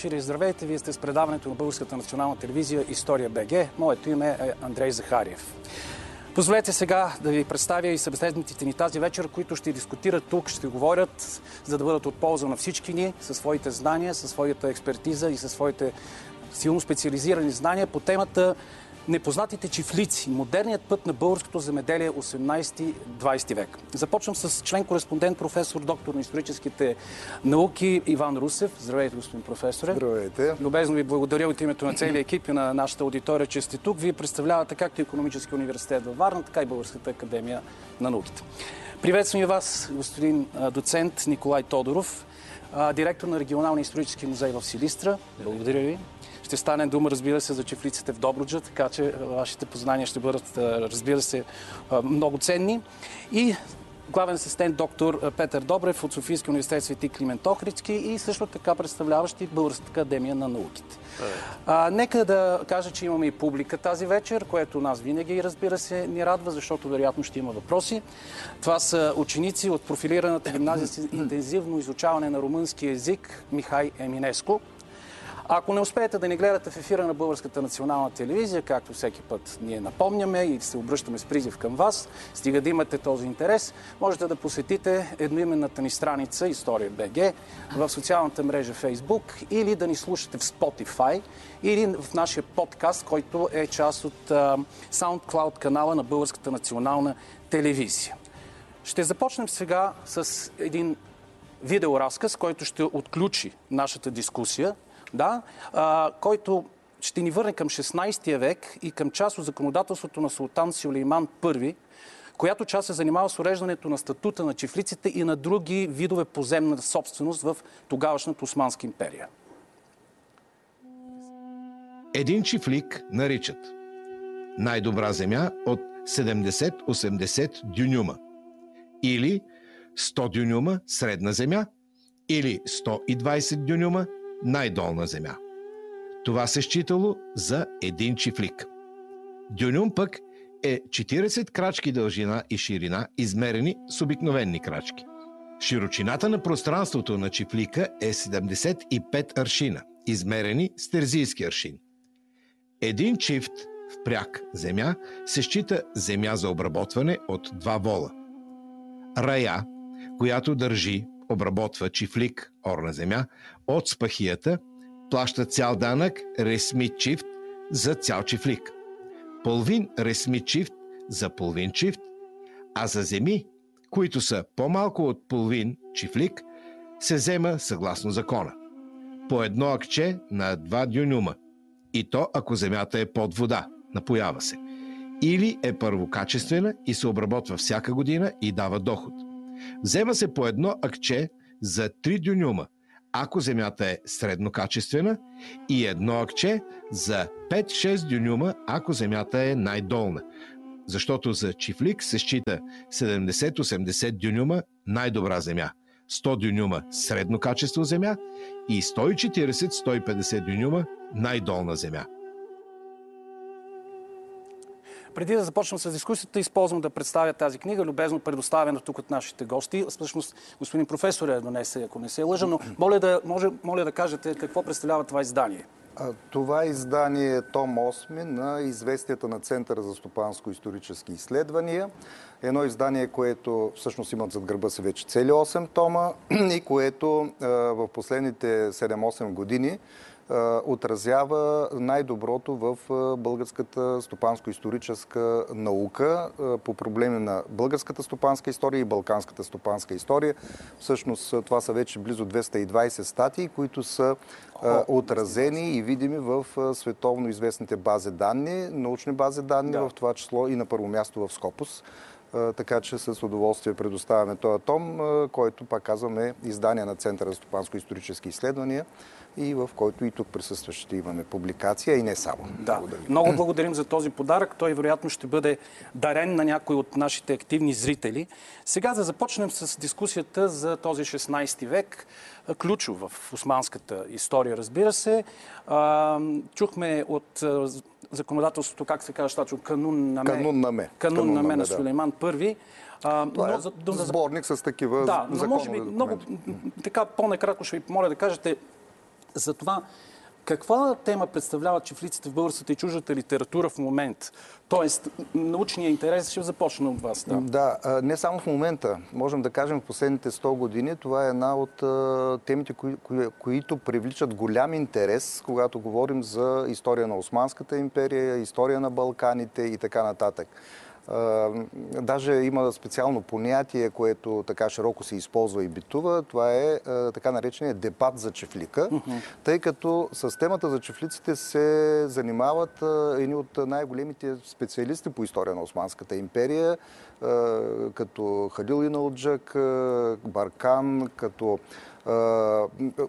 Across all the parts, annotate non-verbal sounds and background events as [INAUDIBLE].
Добър вечер и здравейте! Вие сте с предаването на Българската национална телевизия История БГ. Моето име е Андрей Захариев. Позволете сега да ви представя и събеседниците ни тази вечер, които ще дискутират тук, ще говорят, за да бъдат от полза на всички ни, със своите знания, със своята експертиза и със своите силно специализирани знания по темата Непознатите чифлици. Модерният път на българското земеделие 18-20 век. Започвам с член-кореспондент, професор, доктор на историческите науки Иван Русев. Здравейте, господин професоре. Здравейте. Любезно ви благодаря от името на целия екип и на нашата аудитория, че сте тук. Вие представлявате както економически университет във Варна, така и Българската академия на науките. Приветствам и вас, господин доцент Николай Тодоров, директор на регионалния исторически музей в Силистра. Благодаря ви. Ще стане дума, разбира се, за чефлиците в Добруджа, така че вашите познания ще бъдат, разбира се, много ценни. И главен асистент доктор Петър Добрев от Софийския университет Свети Климент Охридски и също така представляващи Българската академия на науките. А, нека да кажа, че имаме и публика тази вечер, което нас винаги, разбира се, ни радва, защото вероятно ще има въпроси. Това са ученици от профилираната гимназия с интензивно изучаване на румънски язик Михай Еминеско. Ако не успеете да ни гледате в ефира на Българската национална телевизия, както всеки път ние напомняме и се обръщаме с призив към вас, стига да имате този интерес, можете да посетите едноименната ни страница История БГ в социалната мрежа Facebook или да ни слушате в Spotify или в нашия подкаст, който е част от SoundCloud канала на Българската национална телевизия. Ще започнем сега с един видеоразказ, който ще отключи нашата дискусия да, а, който ще ни върне към 16 век и към част от законодателството на султан Сюлейман I, която част се занимава с уреждането на статута на чифлиците и на други видове поземна собственост в тогавашната Османска империя. Един чифлик наричат най-добра земя от 70-80 дюнюма или 100 дюнюма средна земя или 120 дюнюма най-долна земя. Това се считало за един чифлик. Дюнюм пък е 40 крачки дължина и ширина, измерени с обикновени крачки. Широчината на пространството на чифлика е 75 аршина, измерени с терзийски аршин. Един чифт в пряк земя се счита земя за обработване от два вола. Рая, която държи обработва чифлик, орна земя, от спахията, плаща цял данък ресми чифт за цял чифлик. Половин ресми чифт за половин чифт, а за земи, които са по-малко от половин чифлик, се взема съгласно закона. По едно акче на два дюнюма. И то, ако земята е под вода, напоява се. Или е първокачествена и се обработва всяка година и дава доход – Взема се по едно акче за 3 дюнюма, ако земята е среднокачествена, и едно акче за 5-6 дюнюма, ако земята е най-долна. Защото за чифлик се счита 70-80 дюнюма най-добра земя, 100 дюнюма средно качество земя и 140-150 дюнюма най-долна земя. Преди да започнем с дискусията, използвам да представя тази книга, любезно предоставена тук от нашите гости. Всъщност, господин професор е донесе, ако не се лъжа, но моля да, може, моля да кажете какво представлява това издание. Това издание е том 8 на известията на Центъра за стопанско-исторически изследвания. Едно издание, което всъщност имат зад гърба си вече цели 8 тома [CLEARS THROAT] и което в последните 7-8 години отразява най-доброто в българската стопанско-историческа наука по проблеми на българската стопанска история и балканската стопанска история. Всъщност това са вече близо 220 статии, които са отразени и видими в световно известните бази данни, научни бази данни, да. в това число и на първо място в Скопус така че с удоволствие предоставяме този том, който, пак казвам, е издание на Центъра за стопанско-исторически изследвания и в който и тук присъстващите имаме публикация и не само. Да. Благодаря. Много благодарим за този подарък. Той вероятно ще бъде дарен на някой от нашите активни зрители. Сега да започнем с дискусията за този 16 век, ключов в османската история, разбира се. Чухме от законодателството, как се казва, точно, канун на ме. Канун на ме. Канун, Канун на ме на. Сулейман първи. А, Това е но за- сборник с такива да, но законови може би документи. много така по-накратко ще ви помоля да кажете за това каква тема представляват чифлиците в българската и чуждата литература в момент? Тоест, научният интерес ще започне от вас. Да. Да, не само в момента. Можем да кажем в последните 100 години. Това е една от темите, кои, кои, които привличат голям интерес, когато говорим за история на Османската империя, история на Балканите и така нататък. Даже има специално понятие, което така широко се използва и битува. Това е така наречения дебат за чефлика, тъй като с темата за чефлиците се занимават едни от най-големите специалисти по история на Османската империя, като Халил Иналджак, Баркан, като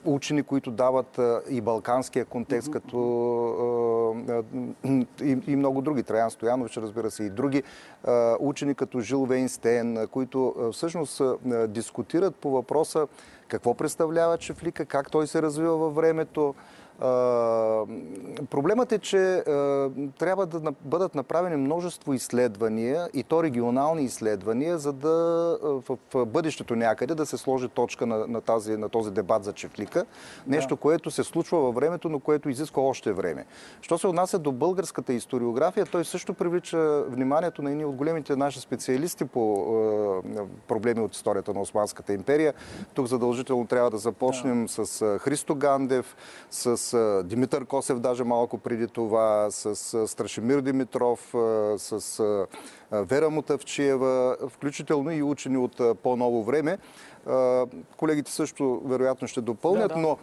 учени, които дават и балканския контекст, като и, и много други. Траян Стоянович, разбира се, и други учени, като Жил Вейнстейн, а, които всъщност дискутират по въпроса какво представлява Чефлика, как той се развива във времето. Проблемът е, че трябва да бъдат направени множество изследвания и то регионални изследвания, за да в, бъдещето някъде да се сложи точка на, на, тази, на този дебат за чефлика. Нещо, което се случва във времето, но което изисква още време. Що се отнася до българската историография, той също привлича вниманието на едни от големите наши специалисти по проблеми от историята на Османската империя. Тук задължително трябва да започнем с а, Христо Гандев, с а, Димитър Косев, даже малко преди това, с Страшимир Димитров, с Вера Мутавчиева, включително и учени от по-ново време. Колегите също вероятно ще допълнят, Да, да. но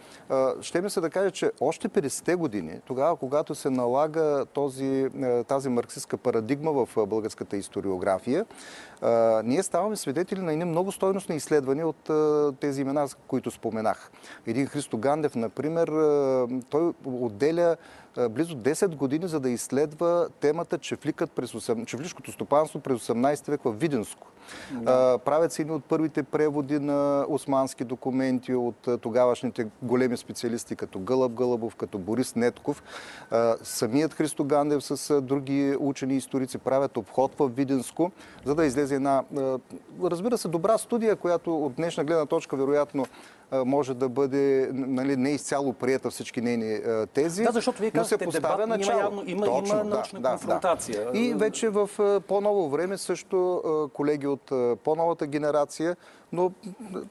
ще ми се да кажа, че още 50-те години, тогава, когато се налага този, тази марксистска парадигма в българската историография, ние ставаме свидетели на едни много стойностни изследвания от тези имена, които споменах. Един Христо Гандев, например, той отделя близо 10 години, за да изследва темата чефликът през 8... чефлишкото стопанство през 18 век в Виденско. А, Правят се едни от първите преводи на османски документи от а, тогавашните големи специалисти, като Гълъб Гълъбов, като Борис Нетков. Самият Христо Гандев с други учени и историци правят обход в Виденско, за да излезе една, разбира се, добра студия, която от днешна гледна точка вероятно може да бъде нали, не изцяло приета всички нейни тези. Да, защото вие казвате, дебат, има начало. явно- има- Точно, има да, научна да, конфронтация. Да. И вече в по-ново време също колеги от по-новата генерация, но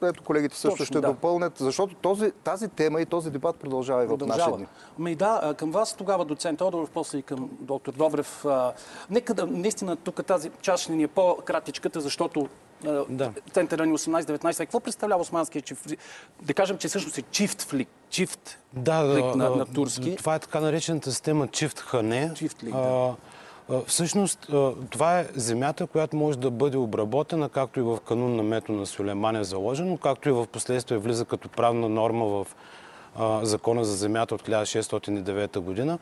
ето колегите също Точно, ще да. допълнят, защото този, тази тема и този дебат продължава и в наши дни. Ами да, към вас тогава доцент Тодоров, после и към доктор Добрев. А, нека да, наистина тук тази ще ни е по-кратичката, защото Да. центъра ни 18-19. Какво представлява османския чифт? Да кажем, че всъщност е чифт флик. Чифт Да, флик да, на, на турски. Това е така наречената система Чифт Хане. Чифт лик, да. а, Всъщност, това е земята, която може да бъде обработена, както и в канун на мето на Сулейман е заложено, както и в последствие влиза като правна норма в закона за земята от 1609 година,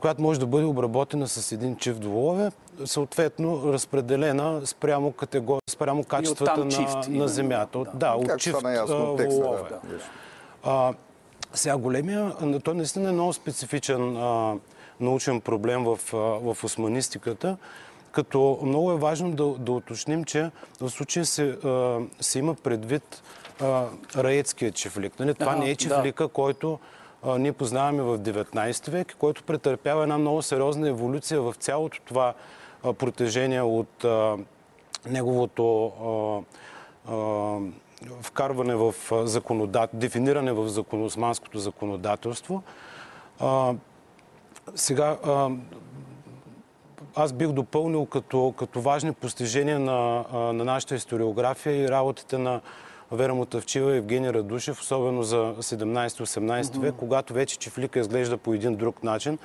която може да бъде обработена с един чифт волове, съответно разпределена спрямо, категор... спрямо качествата на, чифт, на именно, земята. Да. Да, от чифт волове. Да. А, сега големия, той наистина е много специфичен а, научен проблем в, в османистиката, като много е важно да, да уточним, че в случая се, се има предвид раецкия чифлик. Нали? Това не е да. чифлика, който а, ние познаваме в 19 век, който претърпява една много сериозна еволюция в цялото това протежение от а, неговото а, а, вкарване в законодат... дефиниране в законосманското законодателство. Сега, а, аз бих допълнил като, като важни постижения на, на нашата историография и работите на Вера Мутавчива и Евгений Радушев, особено за 17-18 век, когато вече чифлика изглежда по един друг начин.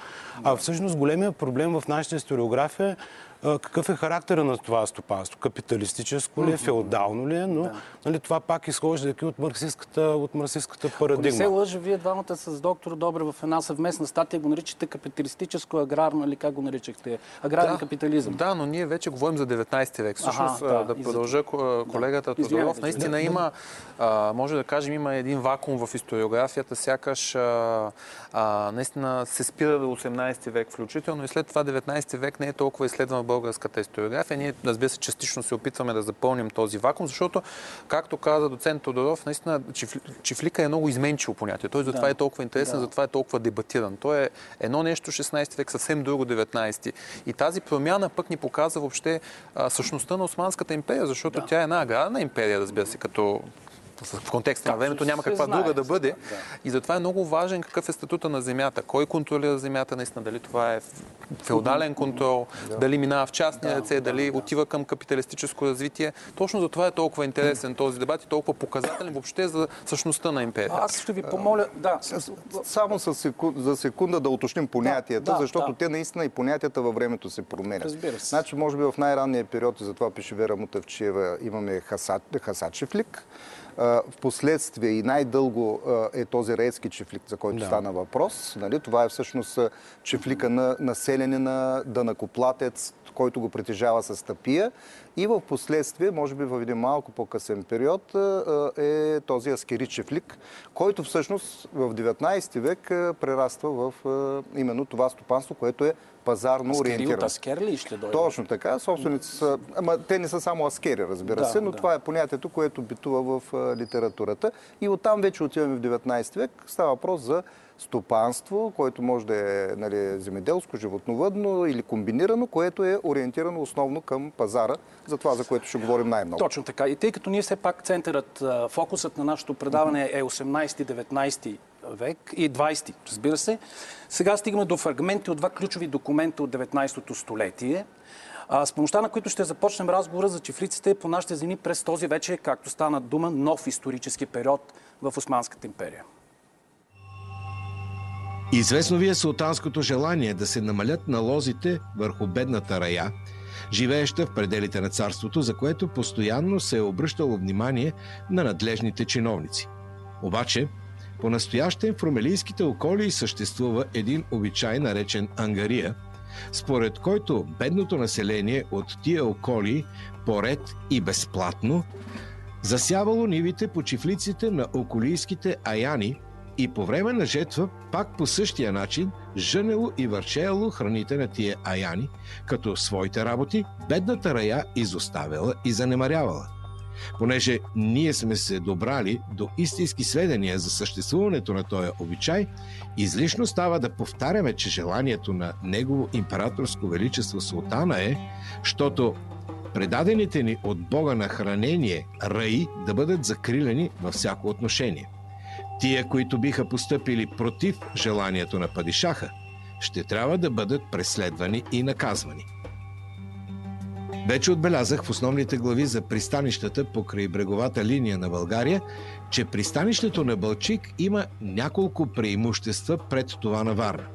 А всъщност големия проблем в нашата историография а, какъв е характера на това стопанство. Капиталистическо ли е, феодално ли е, но да. нали, това пак изхождайки от марксистската, от марксистската парадигма. Ако не се лъжа, вие двамата с доктор Добре в една съвместна статия го наричате капиталистическо аграрно или как го наричахте? Аграрен да, капитализъм. Да, но ние вече говорим за 19 век. Всъщност, ага, да, да продължа колегата да. Тодоров. Наистина да, има, а, може да кажем, има един вакуум в историографията, сякаш а, а, наистина се спира до 18 век включително и след това 19 век не е толкова изследван в българската историография. Ние, разбира се, частично се опитваме да запълним този вакуум, защото, както каза доцент Тодоров, наистина чифлика е много изменчиво понятие. Той затова да. е толкова интересен, да. затова е толкова дебатиран. Той е едно нещо 16 век, съвсем друго 19. И тази промяна пък ни показва въобще а, същността на Османската империя, защото да. тя е една аграрна империя, разбира се, като в контекста на времето няма каква знае, друга да бъде. Да. И затова е много важен какъв е статута на земята. Кой контролира земята наистина? Дали това е феодален контрол, да. дали минава в частни да, ръце, дали да, отива към капиталистическо развитие. Точно за това е толкова интересен този дебат и толкова показателен въобще за същността на империята. Аз ще ви помоля, да. Само за секунда да уточним понятията, да, защото да. те наистина и понятията във времето се променят. Разбира се. Значи, може би в най-ранния период, и затова пише Вера Мутавчиева, имаме Хасачевлик, в последствие и най-дълго е този рейски чифлик, за който да. стана въпрос. Нали? Това е всъщност чифлика на население на дънакоплатец, който го притежава с тапия. И в последствие, може би в един малко по-късен период, е този аскери чифлик, който всъщност в 19 век прераства в именно това стопанство, което е пазарно Аскери ориентиран. от аскер ли ще дойде? Точно така. Собственици са... Ама те не са само аскери, разбира да, се, но да. това е понятието, което битува в литературата. И оттам вече отиваме в 19 век. Става въпрос за стопанство, което може да е нали, земеделско, животновъдно или комбинирано, което е ориентирано основно към пазара, за това, за което ще говорим най-много. Точно така. И тъй като ние все пак центърът, фокусът на нашето предаване е 18-19 век и 20, разбира се. Сега стигаме до фрагменти от два ключови документа от 19-то столетие, с помощта на които ще започнем разговора за чифлиците по нашите земи през този вече, както стана дума, нов исторически период в Османската империя. Известно ви е султанското желание да се намалят налозите върху бедната рая, живееща в пределите на царството, за което постоянно се е обръщало внимание на надлежните чиновници. Обаче, по-настоящем в румелийските околии съществува един обичай, наречен ангария, според който бедното население от тия околии поред и безплатно засявало нивите по чифлиците на околийските аяни и по време на жетва пак по същия начин жънело и върчеяло храните на тия аяни, като своите работи бедната рая изоставяла и занемарявала – Понеже ние сме се добрали до истински сведения за съществуването на този обичай, излишно става да повтаряме, че желанието на Негово императорско величество Султана е, защото предадените ни от Бога на хранение раи да бъдат закрилени във всяко отношение. Тия, които биха постъпили против желанието на падишаха, ще трябва да бъдат преследвани и наказвани – вече отбелязах в основните глави за пристанищата покрай бреговата линия на България, че пристанището на Бълчик има няколко преимущества пред това на Варна.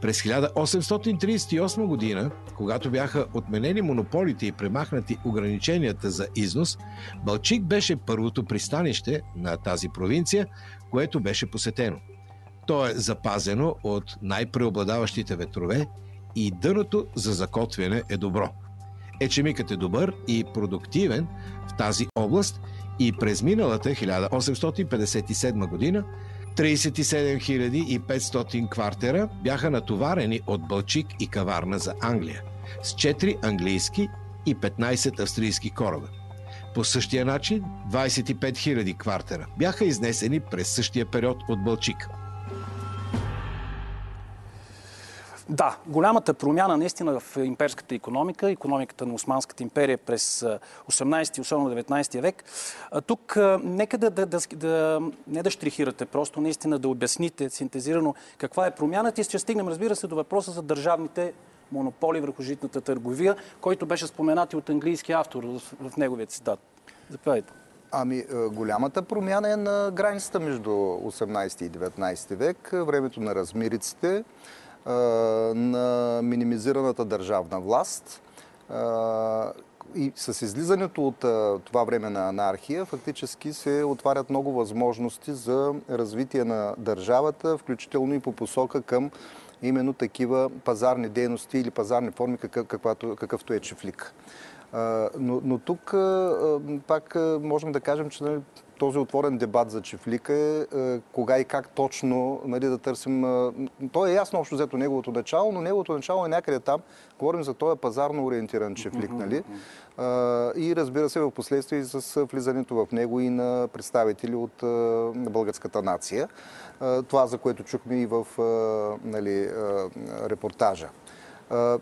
През 1838 година, когато бяха отменени монополите и премахнати ограниченията за износ, Балчик беше първото пристанище на тази провинция, което беше посетено. То е запазено от най-преобладаващите ветрове и дъното за закотвяне е добро – Ечемикът е добър и продуктивен в тази област и през миналата 1857 година 37 500 квартера бяха натоварени от Бълчик и Каварна за Англия с 4 английски и 15 австрийски кораба. По същия начин 25 000 квартера бяха изнесени през същия период от Бълчик – Да, голямата промяна наистина в имперската економика, економиката на Османската империя през 18 и особено 19 век. Тук нека да, да, да, да, не да штрихирате, просто наистина да обясните синтезирано каква е промяната и ще стигнем, разбира се, до въпроса за държавните монополи върху житната търговия, който беше споменат и от английски автор в, в неговия цитат. Заповядайте. Ами, голямата промяна е на границата между 18 и 19 век, времето на размириците, на минимизираната държавна власт. И с излизането от това време на анархия, фактически се отварят много възможности за развитие на държавата, включително и по посока към именно такива пазарни дейности или пазарни форми, какъвто, какъвто е чифлик. Но, но тук пак можем да кажем, че нали, този отворен дебат за чифлика е, е кога и как точно нали, да търсим. То е ясно общо взето неговото начало, но неговото начало е някъде там. Говорим за този пазарно ориентиран чифлик. Нали? И разбира се, в последствие с влизането в него и на представители от българската нация. Това, за което чухме и в нали, репортажа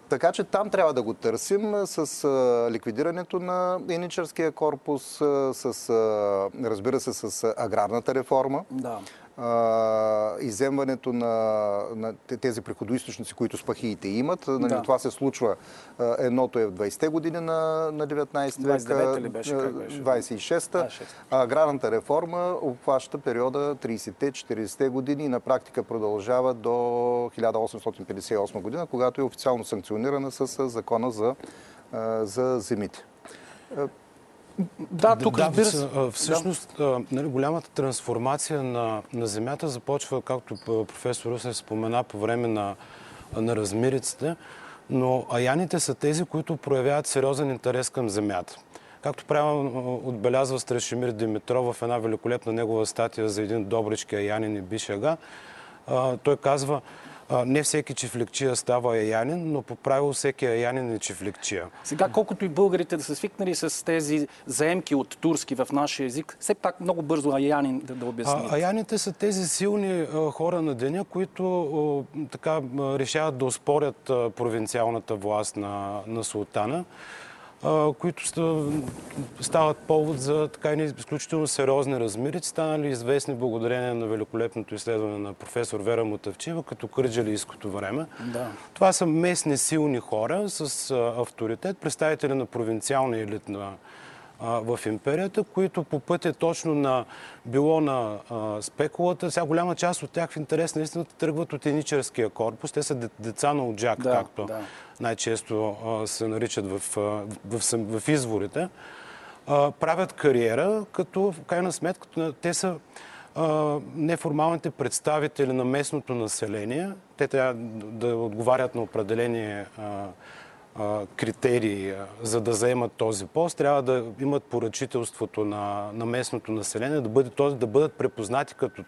така че там трябва да го търсим с ликвидирането на еничарския корпус, с, разбира се, с аграрната реформа. Да иземването на, на тези приходоисточници, които спахиите имат. Нали, да. Това се случва. Едното е в 20-те години на, на 19 век. 29 ли беше? 26-та. А аграрната реформа обхваща периода 30-те, 40-те години и на практика продължава до 1858 година, когато е официално санкционирана с закона за, за земите. Да, тук да, разбира се. Всъщност, да. нали, голямата трансформация на, на Земята започва, както професор Русев спомена, по време на, на размириците, но аяните са тези, които проявяват сериозен интерес към Земята. Както правилно отбелязва Страшимир Димитров в една великолепна негова статия за един добрички аянин и бишага, той казва, не всеки чифлекчия става яянин, но по правило всеки яянин е чифлекчия. Сега, колкото и българите да са свикнали с тези заемки от турски в нашия език, все пак много бързо аянин да, да обяснят. аяните са тези силни хора на деня, които така решават да успорят провинциалната власт на, на султана които стават повод за така и изключително сериозни размери, станали известни благодарение на великолепното изследване на професор Вера Мутавчева, като кърджалийското време. Да. Това са местни силни хора с авторитет, представители на провинциалния елит на в империята, които по пътя точно на било на а, спекулата. Сега голяма част от тях в интерес на истината тръгват от еничерския корпус. Те са деца на Оджак, да, както да. Най-често се наричат в, в, в, в изворите. Правят кариера, като в крайна сметка те са неформалните представители на местното население. Те трябва да отговарят на определени критерии, за да заемат този пост, трябва да имат поръчителството на, на местното население, да, бъде, т.е. да бъдат препознати като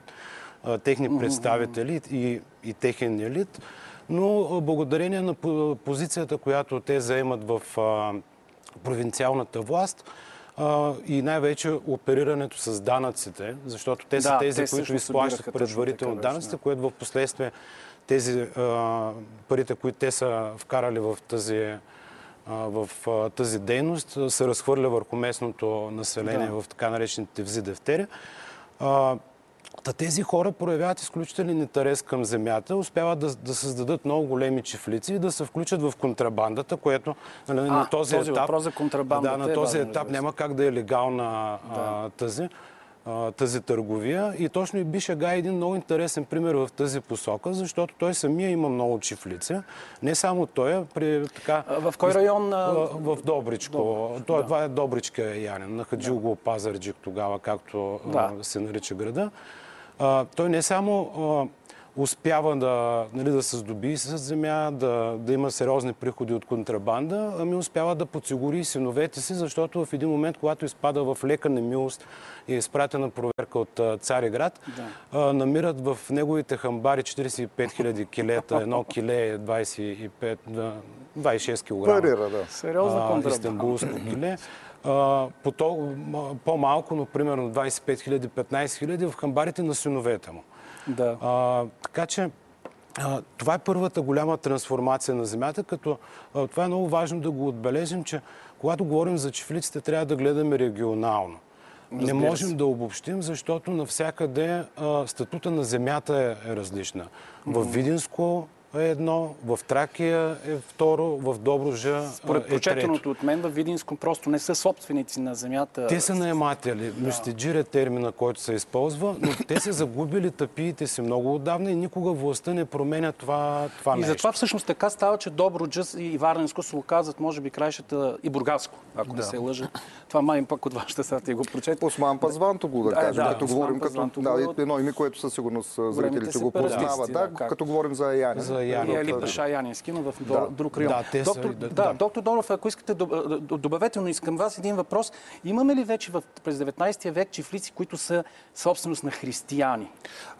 техни представители и, и техен елит. Но благодарение на позицията, която те заемат в провинциалната власт, и най-вече оперирането с данъците, защото те са да, тези, те които изплащат предварително данъците, да. което в последствие тези а, парите, които те са вкарали в тази, а, в а, тази дейност, се разхвърля върху местното население да. в така наречените взи дефтери. Та тези хора проявяват изключителен интерес към земята, успяват да, да създадат много големи чифлици и да се включат в контрабандата, което нали, а, на този, този етап, за да, на е този е етап няма как да е легална да. а, тази тази търговия. И точно и Бишага е един много интересен пример в тази посока, защото той самия има много чифлица. Не само той, при така... В кой район? В, в Добричко. Добрич, той, да. Това е Добричка Янин, на Хаджилго да. Пазарджик тогава, както да. се нарича града. А, той не само а, успява да, нали, да се здоби с земя, да, да има сериозни приходи от контрабанда, ами успява да подсигури синовете си, защото в един момент, когато изпада в лека немилост и е изпратена проверка от Цареград, да. намират в неговите хамбари 45 000 килета, [LAUGHS] едно киле е 25, 26 кг. Парира, да. Сериозно контрабанда. Истанбулско киле. [LAUGHS] по по-малко, но примерно 25 000, 15 000 в хамбарите на синовете му. Да. А, така че а, това е първата голяма трансформация на Земята, като а, това е много важно да го отбележим, че когато говорим за чифлиците, трябва да гледаме регионално. Не можем да обобщим, защото навсякъде а, статута на земята е, е различна. В Видинско е едно, в Тракия е второ, в Добружа Според е прочетеното от мен, в Видинско просто не са собственици на земята. Те са наематели. Да. Мюстиджир е термина, който се използва, но те са загубили тапиите си много отдавна и никога властта не променя това, това И нещо. затова всъщност така става, че Добруджа и Варненско се оказват, може би, краищата и Бургаско, ако не се лъжа. Това май пък от вашата статия го прочете. Осман Пазвантоглу, да Да, кажем, да, като Осман говорим като да, едно име, което със сигурност зрителите го познават. да, Да, като говорим за Аяни. За И. Али Да. Паша Янински, но в Да. друг район. Да, те са- доктор, да, да, да. доктор Донов, ако искате да добавете, но искам вас един въпрос. Имаме ли вече в, през 19 век чифлици, които са собственост на християни?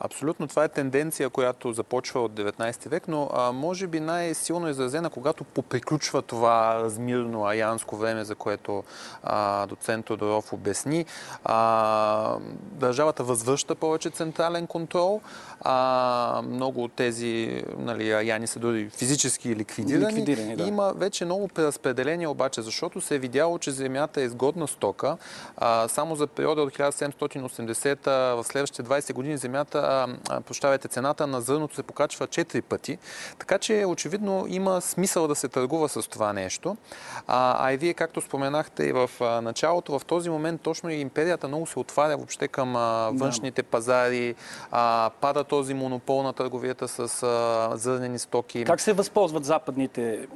Абсолютно, това е тенденция, която започва от 19 век, но а, може би най-силно изразена, когато поприключва това размирно аянско време, за което а, доцент Тодоров обясни. А, държавата възвръща повече централен контрол. А, много от тези нали, аяни са дори физически ликвидирани. Ликвидирани, да. Има вече много преразпределение обаче, защото се е видяло, че земята е изгодна стока. А, само за периода от 1780 в следващите 20 години земята, а, прощавайте, цената на зърното се покачва 4 пъти. Така че очевидно има смисъл да се търгува с това нещо. А, а и вие, както споменахте и в началото, в този момент точно и империята много се отваря въобще към външните пазари, а, пада този монопол на търговията с а, зърнени стоки. Как се възползват западните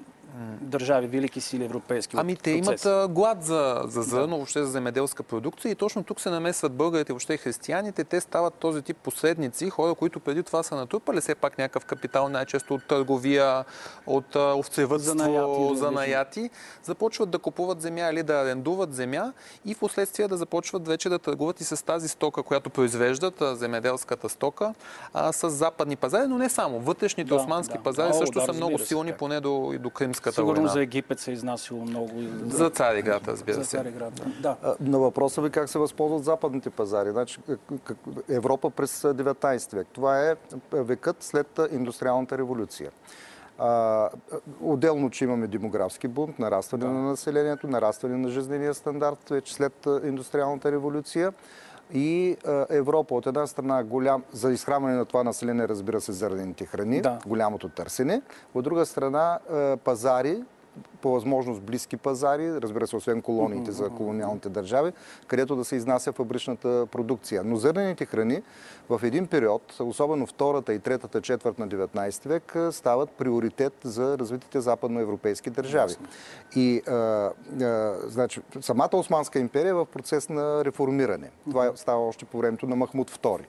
държави, велики сили европейски? Ами те имат процеса? а, глад за, за зърно, въобще за земеделска продукция и точно тук се намесват българите, въобще християните. Те стават този тип посредници, хора, които преди това са натрупали все пак някакъв капитал, най-често от търговия, от овцевътство, Занаяти, започват да купуват земя или да арендуват земя и в последствие да започват вече да търгуват и с тази стока, която произвеждат, земеделската стока, а, с западни пазари, но не само. Вътрешните Да, османски да. пазари О, също да, са много силни, как. поне до, и до Кримската Сигурно война. за Египет се е изнасило много. За Цариград, разбира за се. Цареград. да. Да. На въпроса ви как се възползват западните пазари. Значи, Европа през 19 век. Това е векът след индустриалната революция. А, отделно, че имаме демографски бунт, нарастване на населението, нарастване на жизнения стандарт вече след индустриалната революция. И а, Европа от една страна голям, за изхранване на това население, разбира се, зърнените храни, Да. голямото търсене. От друга страна а, пазари, по възможност близки пазари, разбира се, освен колониите за колониалните държави, където да се изнася фабричната продукция. Но зърнените храни в един период, особено втората и третата четвърт на 19 век, стават приоритет за развитите западноевропейски държави. И а, а, значи, самата Османска империя е в процес на реформиране. Това става още по времето на Махмуд II.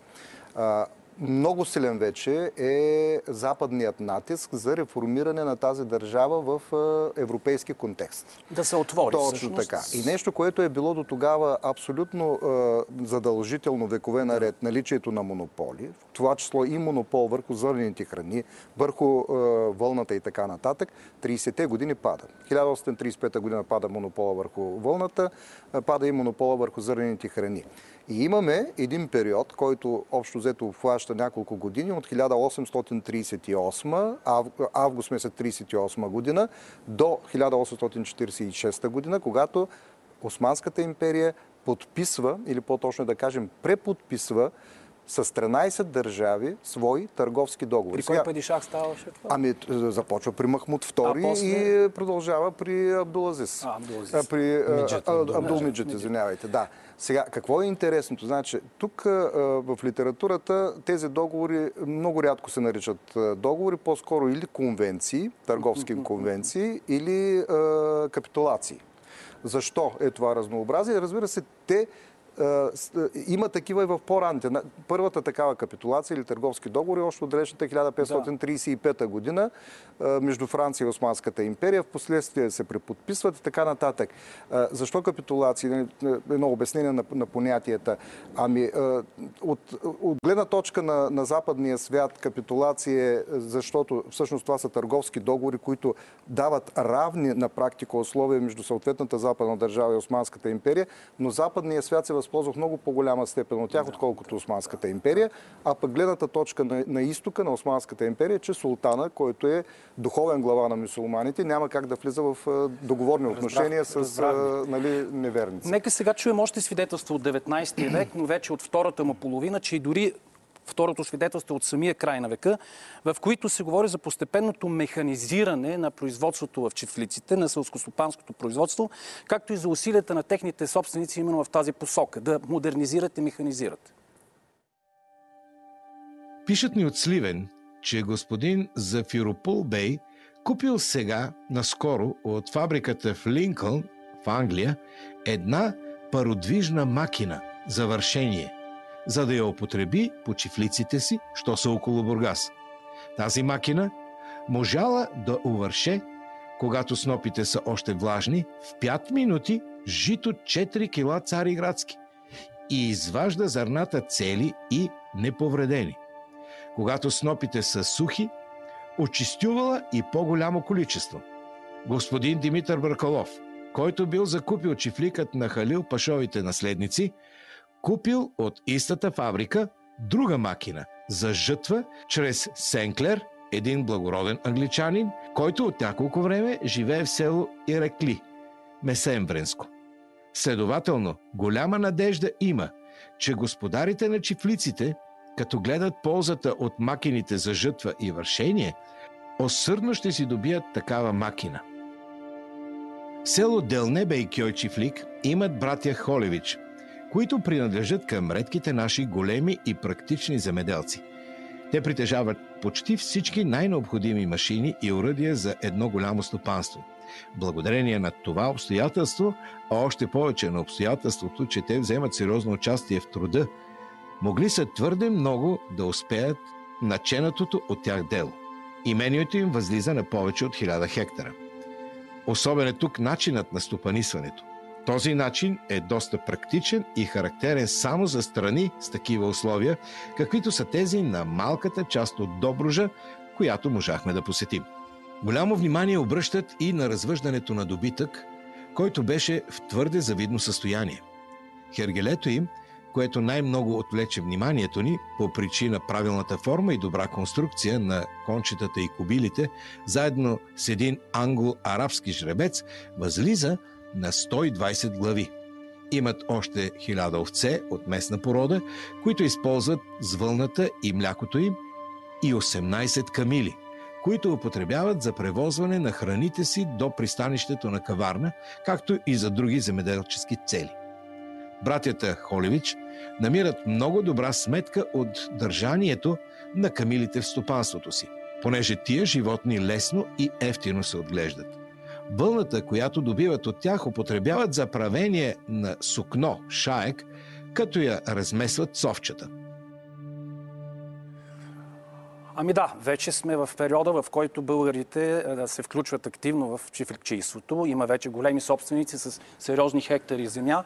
Много силен вече е западният натиск за реформиране на тази държава в а, европейски контекст. Да се отвори. Точно всъщност. така. И нещо, което е било до тогава абсолютно е, задължително векове наред, наличието на монополи, в това число и монопол върху зърнените храни, върху е, вълната и така нататък, 30-те години пада. 1835 година пада монопола върху вълната, е, пада и монопола върху зърнените храни. И имаме един период, който общо взето обхваща няколко години, от 1838, ав, август месец 38 година, до 1846 година, когато Османската империя подписва, или по-точно да кажем, преподписва с 13 държави свои търговски договори. При кой падишах ставаше това? Ами, е, започва при Махмуд II после? и продължава при Абдулазис. А, Абдулазис. При а, Меджид, а, Абдул- Абдулмеджид, извинявайте. Да. Сега, какво е интересното? Значи, тук а, в литературата тези договори много рядко се наричат договори, по-скоро или конвенции, търговски [LAUGHS] конвенции, или а, капитулации. Защо е това разнообразие? Разбира се, те има такива и в по-ранните. На- Първата такава капитулация или търговски договор е още от далечната 1535 година а, между Франция и Османската империя. Впоследствие се преподписват и така нататък. Защо капитулации? Нали, Едно обяснение на, на понятията. Ами, от, от гледна точка на, на западния свят капитулация е, защото всъщност това са търговски договори, които дават равни на практика условия между съответната западна държава и Османската империя, но западният свят се възползва в много по-голяма степен от тях, отколкото Османската империя. А пък гледната точка на, на изтока на Османската империя, е, че султана, който е духовен глава на мусулманите, няма как да влиза в договорни отношения с а, нали, неверници. Нека сега чуем още свидетелство от 19 век, но вече от втората му половина, че и дори второто свидетелство от самия край на века, в които се говори за постепенното механизиране на производството в чифлиците, на селскостопанското производство, както и за усилията на техните собственици именно в тази посока, да модернизират и механизират. Пишат ни от Сливен, че господин Зафиропул Бей купил сега, наскоро, от фабриката в Линкълн, в Англия, една пародвижна макина за вършение, за да я употреби по чифлиците си, що са около Бургас. Тази макина можала да увърше, когато снопите са още влажни, в 5 минути жито 4 кила цари градски и изважда зърната цели и неповредени. Когато снопите са сухи, очистювала и по-голямо количество. Господин Димитър Бъркалов, който бил закупил чифликът на Халил Пашовите наследници, купил от истата фабрика друга макина за жътва чрез Сенклер, един благороден англичанин, който от няколко време живее в село Ирекли, Месемвренско. Следователно, голяма надежда има, че господарите на чифлиците като гледат ползата от макините за жътва и вършение, осърдно ще си добият такава макина. село Делнебе и Кьойчифлик имат братя Холевич, които принадлежат към редките наши големи и практични земеделци. Те притежават почти всички най-необходими машини и уръдия за едно голямо стопанство. Благодарение на това обстоятелство, а още повече на обстоятелството, че те вземат сериозно участие в труда – могли са твърде много да успеят наченатото от тях дело. Имението им възлиза на повече от 1000 хектара. Особен е тук начинът на стопанисването. Този начин е доста практичен и характерен само за страни с такива условия, каквито са тези на малката част от Добружа, която можахме да посетим. Голямо внимание обръщат и на развъждането на добитък, който беше в твърде завидно състояние. Хергелето им – което най-много отвлече вниманието ни по причина правилната форма и добра конструкция на кончетата и кобилите, заедно с един англо-арабски жребец, възлиза на 120 глави. Имат още 1000 овце от местна порода, които използват звълната и млякото им, и 18 камили, които употребяват за превозване на храните си до пристанището на Каварна, както и за други земеделчески цели. Братята Холевич намират много добра сметка от държанието на камилите в стопанството си, понеже тия животни лесно и ефтино се отглеждат. Вълната, която добиват от тях, употребяват за правение на сукно, шаек, като я размесват совчета. Ами да, вече сме в периода, в който българите се включват активно в чифликчийството. Има вече големи собственици с сериозни хектари земя.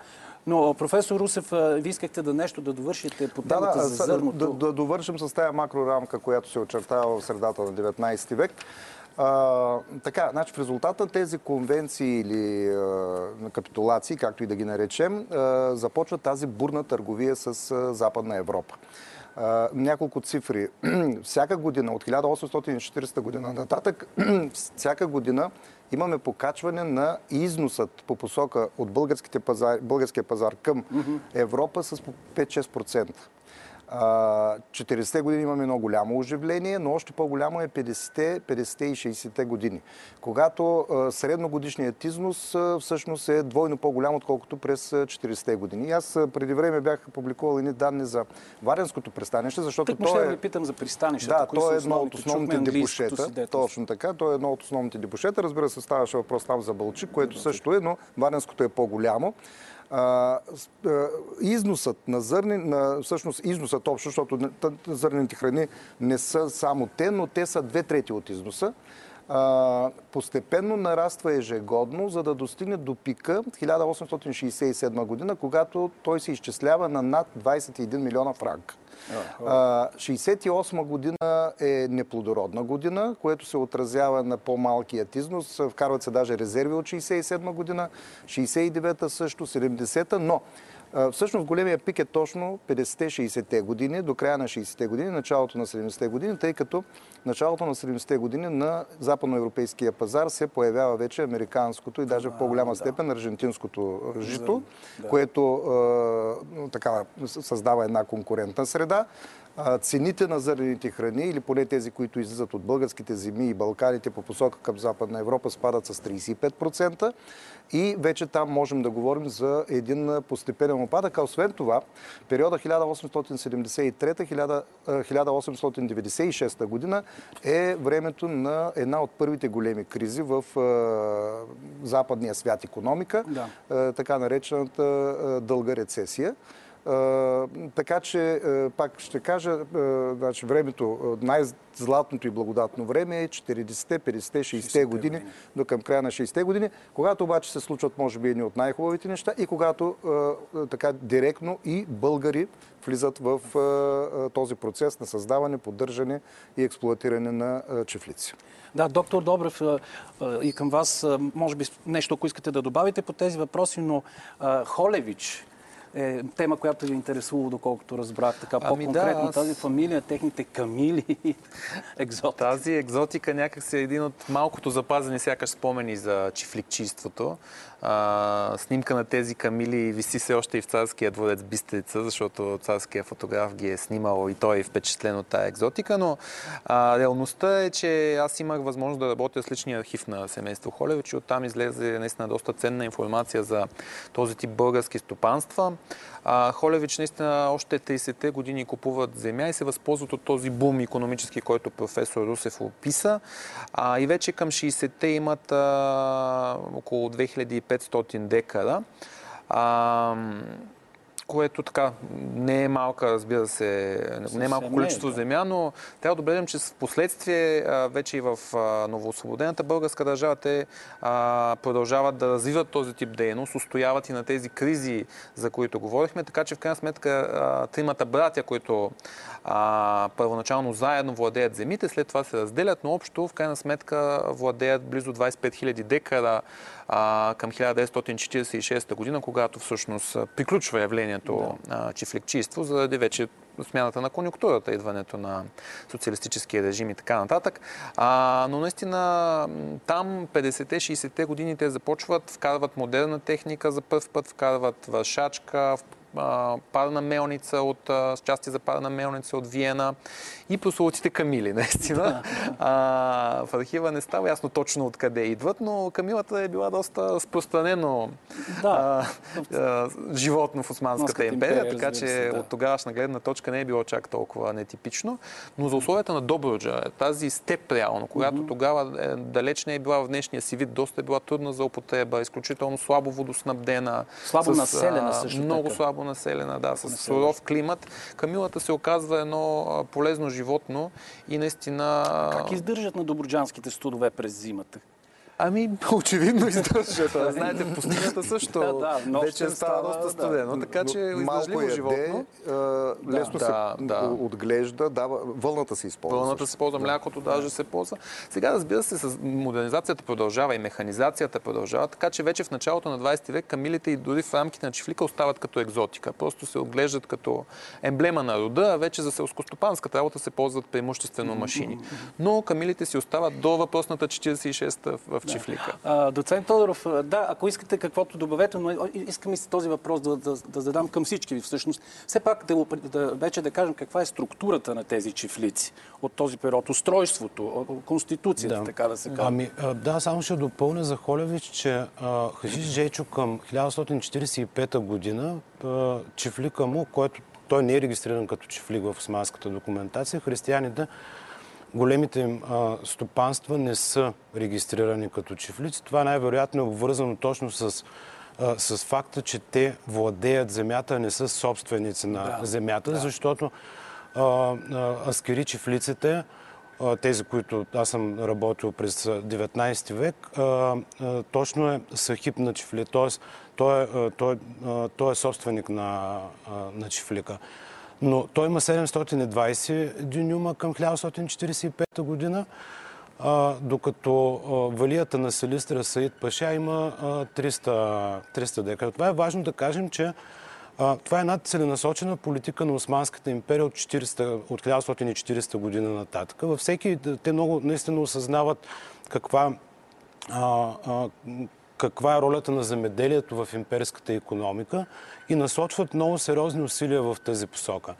Но, професор Русев, ви искахте да нещо да довършите по темата да, да, за зърното. Да, да довършим с тази макрорамка, която се очертава в средата на 19 век. А, така, значи в резултат на тези конвенции или а, капитулации, както и да ги наречем, а, започва тази бурна търговия с а, Западна Европа. А, няколко цифри. [CLEARS THROAT] всяка година, от 1840 година нататък, [CLEARS THROAT] всяка година имаме покачване на износът по посока от пазар, българския пазар към Европа с 5-6%. 40-те години имаме много голямо оживление, но още по-голямо е 50-те, 50 и 60-те години, когато средногодишният износ всъщност е двойно по-голям, отколкото през 40-те години. И аз преди време бях публикувал едни данни за Варенското пристанище, защото Тък то е... ви питам за пристанището. Да, то е едно от основните депошета. Точно така, то е едно от основните депошета. Разбира се, ставаше въпрос там за Бълчик, което също е, но Варенското е по-голямо износът на зърни, на, всъщност износът общо, защото зърнените храни не са само те, но те са две трети от износа. Постепенно нараства ежегодно, за да достигне до пика 1867 година, когато той се изчислява на над 21 милиона франка. 68 година е неплодородна година, което се отразява на по-малкият износ. Вкарват се даже резерви от 67 година, 69-та също, 70-та, но Всъщност големия пик е точно 50-60-те години, до края на 60-те години, началото на 70-те години, тъй като началото на 70-те години на западноевропейския пазар се появява вече американското и даже в по-голяма степен аржентинското жито, което създава една конкурентна среда. Цените на зърнените храни, или поне тези, които излизат от българските земи и Балканите по посока към Западна Европа, спадат с 35%. И вече там можем да говорим за един постепенен опадък. А освен това, периода 1873-1896 година е времето на една от първите големи кризи в западния свят економика, да. така наречената дълга рецесия така че, пак ще кажа, значи, времето, най-златното и благодатно време е 40-те, 50-те, 60-те години, до към края на 60-те години, когато обаче се случват, може би, едни от най-хубавите неща и когато така директно и българи влизат в този процес на създаване, поддържане и експлуатиране на чефлици. Да, доктор Добрев, и към вас, може би нещо, ако искате да добавите по тези въпроси, но Холевич, е тема, която ви интересува, доколкото разбрах така ами по-конкретно. Да, аз... Тази фамилия, техните камили, [LAUGHS] екзотика. Тази екзотика някак си е един от малкото запазени сякаш спомени за чифликчиството. А, снимка на тези камили виси се още и в царския дворец Бистрица, защото царския фотограф ги е снимал и той е впечатлен от тая екзотика, но а, реалността е, че аз имах възможност да работя с личния архив на семейство Холевич и оттам излезе наистина доста ценна информация за този тип български стопанства. А, Холевич наистина още 30-те години купуват земя и се възползват от този бум економически, който професор Русев описа. А, и вече към 60-те имат а, около 2500 декара. А, което така не е малка, разбира се, не е малко количество земя, но трябва да отбележим, че в последствие вече и в новоосвободената българска държава те продължават да развиват този тип дейност, устояват и на тези кризи, за които говорихме, така че в крайна сметка тримата братя, които първоначално заедно владеят земите, след това се разделят, но общо в крайна сметка владеят близо 25 000 декара а, към 1946 година, когато всъщност приключва явлението да. чифлекчийство, заради вече смяната на конюнктурата, идването на социалистическия режим и така нататък. А, но наистина там 50-те, 60-те години те започват, вкарват модерна техника за първ път, вкарват вършачка, парна мелница от, с части за парна мелница от Виена и прословутите камили, [LAUGHS] наистина. А, в архива не става ясно точно откъде идват, но камилата е била доста разпространено да. а, а, животно в Османската империя, империя, така че да. от тогавашна гледна точка не е било чак толкова нетипично. Но за условията на Добруджа, тази степ реално, когато mm-hmm. тогава е, далеч не е била в днешния си вид, доста е била трудна за употреба, изключително слабо водоснабдена. Слабо с, населена също Много така. слабо населена, да, с суров климат. Камилата се оказва едно полезно животно и наистина... Как издържат на доброджанските студове през зимата? Ами, [LAUGHS] очевидно издържат. Знаете, пустинята също да, да, вече става доста студено, да, така че издържливо яде, животно. лесно да, се да. отглежда, дава, вълната се използва. Вълната се използва, млякото даже се ползва. Сега, разбира се, с модернизацията продължава и механизацията продължава, така че вече в началото на 20 век камилите и дори в рамките на чифлика остават като екзотика. Просто се отглеждат като емблема на рода, а вече за селскостопанската работа се ползват преимуществено машини. Но камилите си остават до въпросната 46-та в чифлика. А, доцент Тодоров, да, ако искате каквото добавете, но искам и този въпрос да, да, да задам към всички ви всъщност. Все пак да, да, вече да кажем каква е структурата на тези чифлици от този период, устройството, конституцията, да. така да се каже. Ами, да, само ще допълня за Холевич, че а, Хажиш Жечо към 1945 година а, чифлика му, който той не е регистриран като чифлик в османската документация, християните големите им стопанства не са регистрирани като чифлици. Това най-вероятно е обвързано точно с, а, с факта, че те владеят земята, не са собственици на да, земята, да. защото а, аскери чифлиците, тези, които аз съм работил през 19 век, точно е сахип на чифли, т.е. Той, той, той е собственик на, на чифлика. Но той има 720 дюнюма към 1945 година, а, докато а, валията на Селистра Саид Паша има а, 300, 300 декара. Това е важно да кажем, че това е една целенасочена политика на Османската империя от, 40, от 1940 година нататък. Във всеки, те много наистина осъзнават каква а, а, каква е ролята на земеделието в имперската економика и насочват много сериозни усилия в тази посока.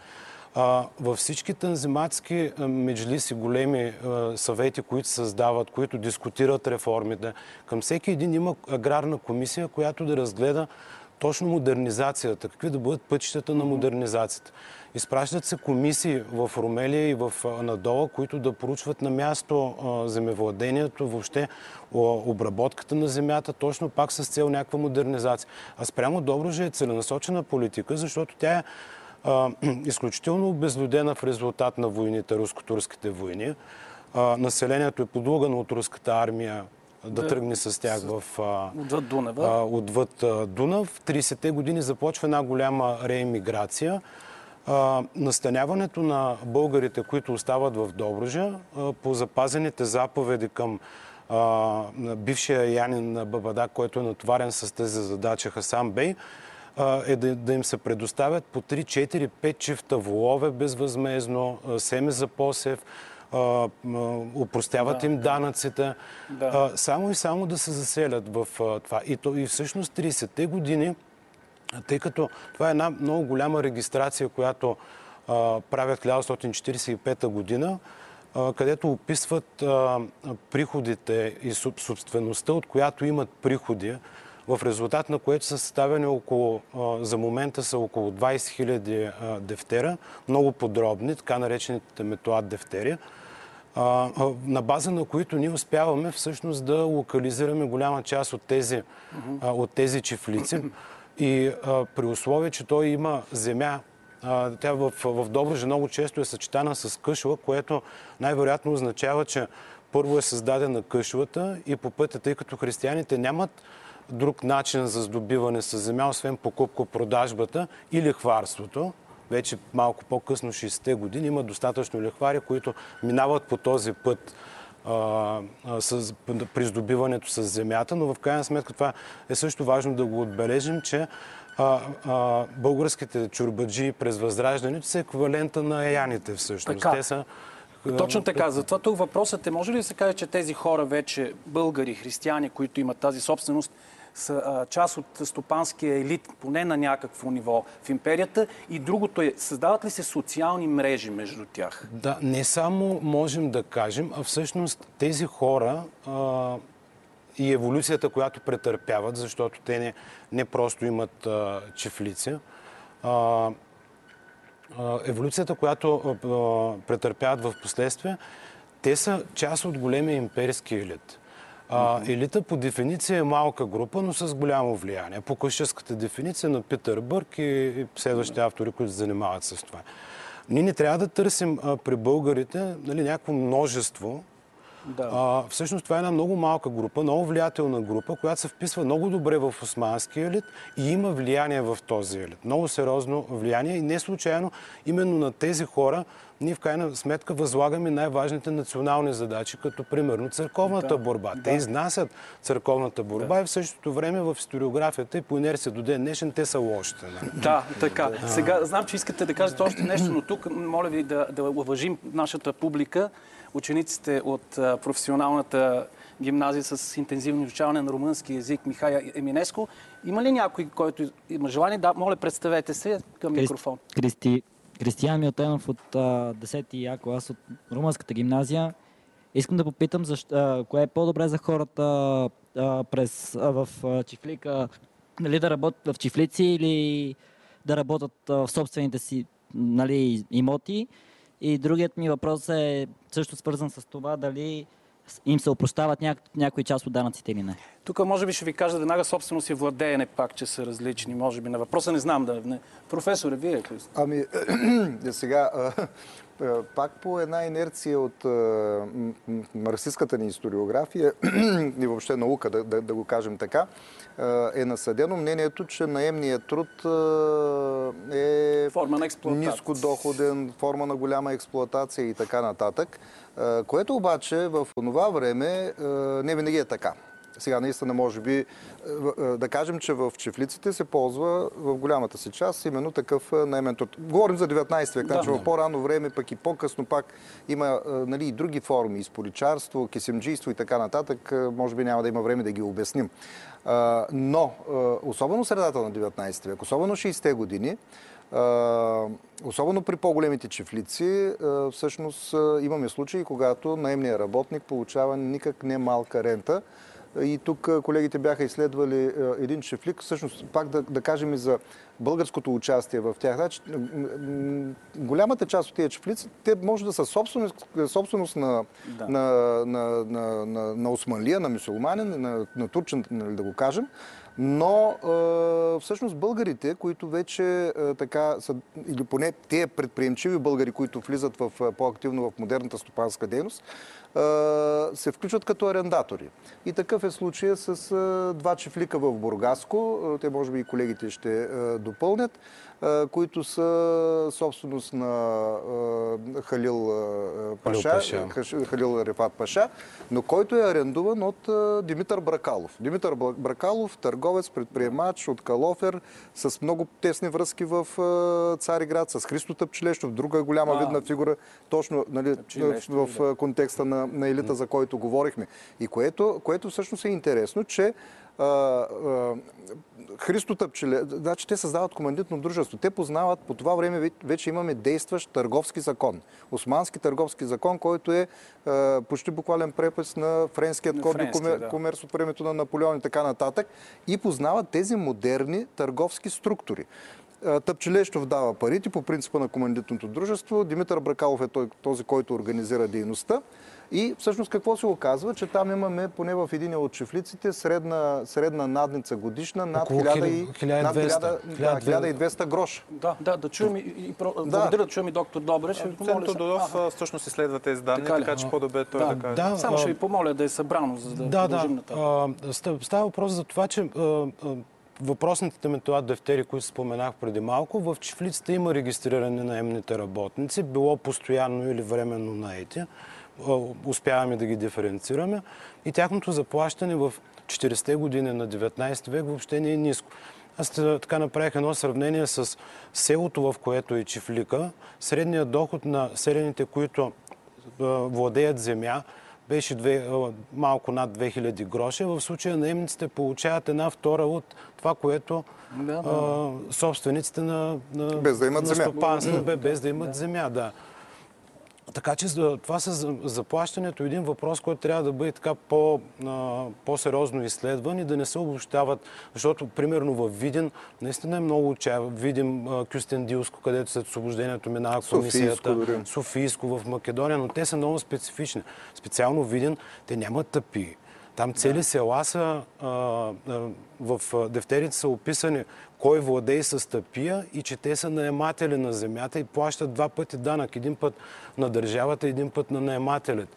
във всички танзиматски меджлиси, големи съвети, които създават, които дискутират реформите, към всеки един има аграрна комисия, която да разгледа точно модернизацията, какви да бъдат пътищата на модернизацията. Изпращат се комисии в Румелия и в Надола, които да поручват на място земевладението, въобще обработката на земята, точно пак с цел някаква модернизация. А спрямо Доброжа е целенасочена политика, защото тя е [CLEARS THROAT] изключително обезлюдена в резултат на войните, руско-турските войни. населението е подлугано от руската армия да, да тръгне с тях в, отвъд Дунав. А, отвъд Дунав. 30-те години започва една голяма реемиграция. А, настаняването на българите, които остават в Добружа, по запазените заповеди към а, бившия Янин Бабада, който е натоварен с тази задача Хасан Бей, е да, да им се предоставят по 3, 4, 5 чифта волове безвъзмезно, семе за посев, упростяват да. им данъците, да. само и само да се заселят в това. И, то, и всъщност 30-те години, тъй като това е една много голяма регистрация, която правят 1945 година, където описват приходите и собствеността, от която имат приходи, в резултат на което са съставени около, за момента са около 20 000 дефтера, много подробни, така наречените метоад дефтери, на база на които ние успяваме всъщност да локализираме голяма част от тези, от тези чифлици. И при условие, че той има земя, тя в, в Добръжа много често е съчетана с къшла, което най-вероятно означава, че първо е създадена къшлата и по пътя, тъй като християните нямат друг начин за здобиване с земя, освен покупко-продажбата и лихварството. Вече малко по-късно, 60-те години, има достатъчно лихвари, които минават по този път с, при здобиването с земята, но в крайна сметка това е също важно да го отбележим, че а, а, българските чурбаджи през възраждането са еквивалента на яните всъщност. Така. Те са точно така. Затова тук въпросът е, може ли да се каже, че тези хора вече, българи, християни, които имат тази собственост, са а, част от стопанския елит, поне на някакво ниво в империята. И другото е, създават ли се социални мрежи между тях? Да, не само можем да кажем, а всъщност тези хора а, и еволюцията, която претърпяват, защото те не, не просто имат а, чифлици, а, еволюцията, която претърпяват в последствие, те са част от големия имперски елит. А, елита по дефиниция е малка група, но с голямо влияние. По класическата дефиниция на Питър Бърк и, и следващите автори, които се занимават с това. Ние не трябва да търсим а, при българите нали, някакво множество, да. А, всъщност това е една много малка група, много влиятелна група, която се вписва много добре в османския елит и има влияние в този елит. Много сериозно влияние и не случайно именно на тези хора ние в крайна сметка възлагаме най-важните национални задачи, като примерно църковната да, борба. Да. Те изнасят църковната борба да. и в същото време в историографията и по инерция до ден днешен те са лошите. Нали? Да, така. Да. Сега знам, че искате да кажете още нещо, но тук моля ви да, да уважим нашата публика учениците от професионалната гимназия с интензивно изучаване на румънски язик Михая Еминеско. Има ли някой, който има желание? Да, моля, представете се към микрофон. Кристи, Кристиян Милтенов от 10-ти Я клас от румънската гимназия. Искам да попитам, защо, кое е по-добре за хората а, през, а, в а, Чифлика, нали, да работят в Чифлици или да работят а, в собствените си нали, имоти. И другият ми въпрос е също свързан с това дали им се опрощават ня... някои част от данъците или не. Тук може би ще ви кажа веднага собственост и владеене пак, че са различни. Може би на въпроса не знам да... Не. Професоре, вие? Ами, [CLEARS THROAT] сега, [LAUGHS] пак по една инерция от марксистската ни историография [CLEARS THROAT] и въобще наука, да, да, да го кажем така, е насъдено мнението, че наемният труд е форма на ниско доходен, форма на голяма експлоатация и така нататък. Което обаче в това време не винаги е така. Сега наистина може би да кажем, че в чефлиците се ползва в голямата си част именно такъв наемен труд. Говорим за 19 век, значи в по-рано време, пък и по-късно пак има нали, и други форми, изполичарство, кисемджийство и така нататък. Може би няма да има време да ги обясним. Но, особено средата на 19 век, особено 60-те години, Особено при по-големите чифлици, всъщност имаме случаи, когато наемният работник получава никак не малка рента. И тук колегите бяха изследвали един чифлик. Всъщност, пак да, да кажем и за българското участие в тях. Значи, голямата част от тези чифлици, те може да са собственост, собственост на, да. на, на, на, на, на османлия, на мусулманин, на, на турчин, нали, да го кажем. Но всъщност българите, които вече така са, или поне те предприемчиви българи, които влизат в, по-активно в модерната стопанска дейност, се включват като арендатори. И такъв е случая с два чифлика в Бургаско. Те може би и колегите ще допълнят които са собственост на Халил Паша, Халил Рефат Паша, но който е арендуван от Димитър Бракалов. Димитър Бракалов, търговец, предприемач от Калофер, с много тесни връзки в Цариград, с Христо Тъпчелещов, друга голяма а, видна фигура, точно нали, в, в контекста на, на елита, за който говорихме. И което, което всъщност е интересно, че Христо Тъпчеле, значи те създават командитно дружество. Те познават, по това време вече имаме действащ търговски закон. Османски търговски закон, който е почти буквален препис на френският код и комер, да. комерс от времето на Наполеон и така нататък. И познават тези модерни търговски структури. Тъпчелещов дава парите по принципа на командитното дружество. Димитър Бракалов е този, който организира дейността. И всъщност какво се оказва, че там имаме поне в един от чифлиците средна, средна надница годишна над 1200, 1200 гроша. Да, да, да чуем и, и да. благодаря да чуем и доктор Добре. Ще помоля Тодоров всъщност изследва тези данни, така, така че по-добре той да, да каже. Да, Само ще ви помоля да е събрано, за да, да продължим нататък. Става въпрос за това, че въпросните метода дефтери, които споменах преди малко, в чифлицата има регистриране на емните работници, било постоянно или временно наети успяваме да ги диференцираме и тяхното заплащане в 40-те години на 19 век въобще не е ниско. Аз така направих едно сравнение с селото, в което е Чифлика. Средният доход на селените, които владеят земя, беше две, малко над 2000 гроша. В случая наемниците получават една втора от това, което да, да. А, собствениците на, на, без да имат на земя. без да имат да. земя. Да. Така че това с заплащането е един въпрос, който трябва да бъде така по, по-сериозно изследван и да не се обобщават, защото примерно в Видин наистина е много отчаява. Видим Кюстендилско, където след освобождението минава комисията. Софийско, Софийско в Македония, но те са много специфични. Специално Видин, те нямат тъпи. Там цели да. села са, а, а, в дефтерите са описани кой владее с тъпия и че те са наематели на земята и плащат два пъти данък. Един път на държавата, един път на наемателят.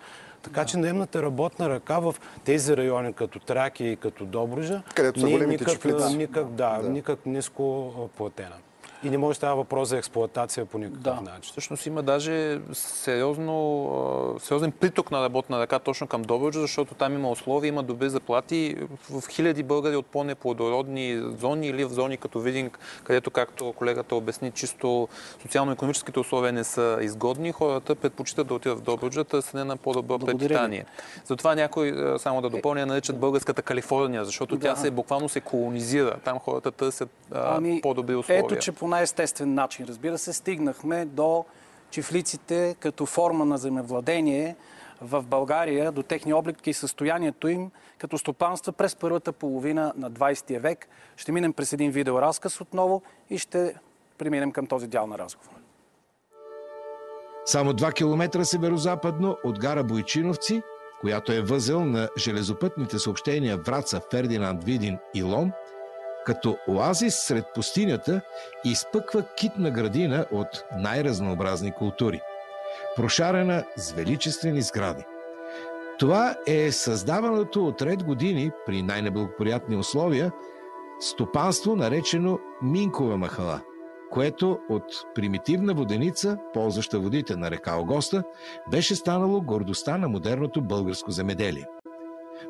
Така да. че наемната работна ръка в тези райони, като Тракия и като Добружа, Където не е никак, никак, да, да. никак ниско платена. И не може да става въпрос за експлуатация по никакъв да. начин. Всъщност има даже сериозно, сериозен приток на работна ръка точно към Добруджа, защото там има условия, има добри заплати. В хиляди българи от по-неплодородни зони или в зони като Видинг, където, както колегата обясни, чисто социално-економическите условия не са изгодни, хората предпочитат да отидат в Добруджа, търсене на по-добро препитание. Затова някой, само да допълня, наричат българската Калифорния, защото да. тя се буквално се колонизира. Там хората търсят ами, по-добри условия. Ето, че по най-естествен начин, разбира се, стигнахме до чифлиците като форма на земевладение в България, до техния облик и състоянието им като стопанства през първата половина на 20 век. Ще минем през един видеоразказ отново и ще преминем към този дял на разговор. Само 2 км северо-западно от гара Бойчиновци, която е възел на железопътните съобщения Враца, Фердинанд, Видин и Лом – като оазис сред пустинята изпъква китна градина от най-разнообразни култури, прошарена с величествени сгради. Това е създаваното от ред години при най-неблагоприятни условия стопанство, наречено Минкова махала, което от примитивна воденица, ползваща водите на река Огоста, беше станало гордостта на модерното българско земеделие.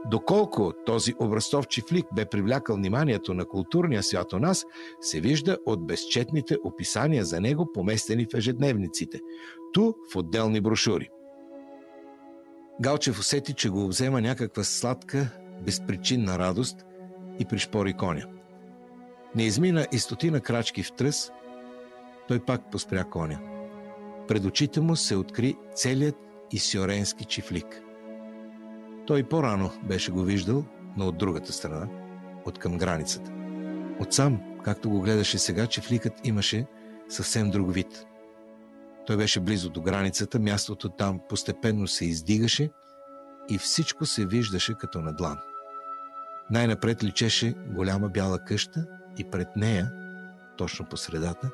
Доколко този образцов чифлик бе привлякал вниманието на културния свят у нас, се вижда от безчетните описания за него, поместени в ежедневниците, ту в отделни брошури. Галчев усети, че го взема някаква сладка, безпричинна радост и пришпори коня. Не измина и стотина крачки в тръс, той пак поспря коня. Пред очите му се откри целият исиоренски чифлик. Той по-рано беше го виждал, но от другата страна, от към границата. Отсам, както го гледаше сега, чифликът имаше съвсем друг вид. Той беше близо до границата, мястото там постепенно се издигаше и всичко се виждаше като на длан. Най-напред личеше голяма бяла къща и пред нея, точно по средата,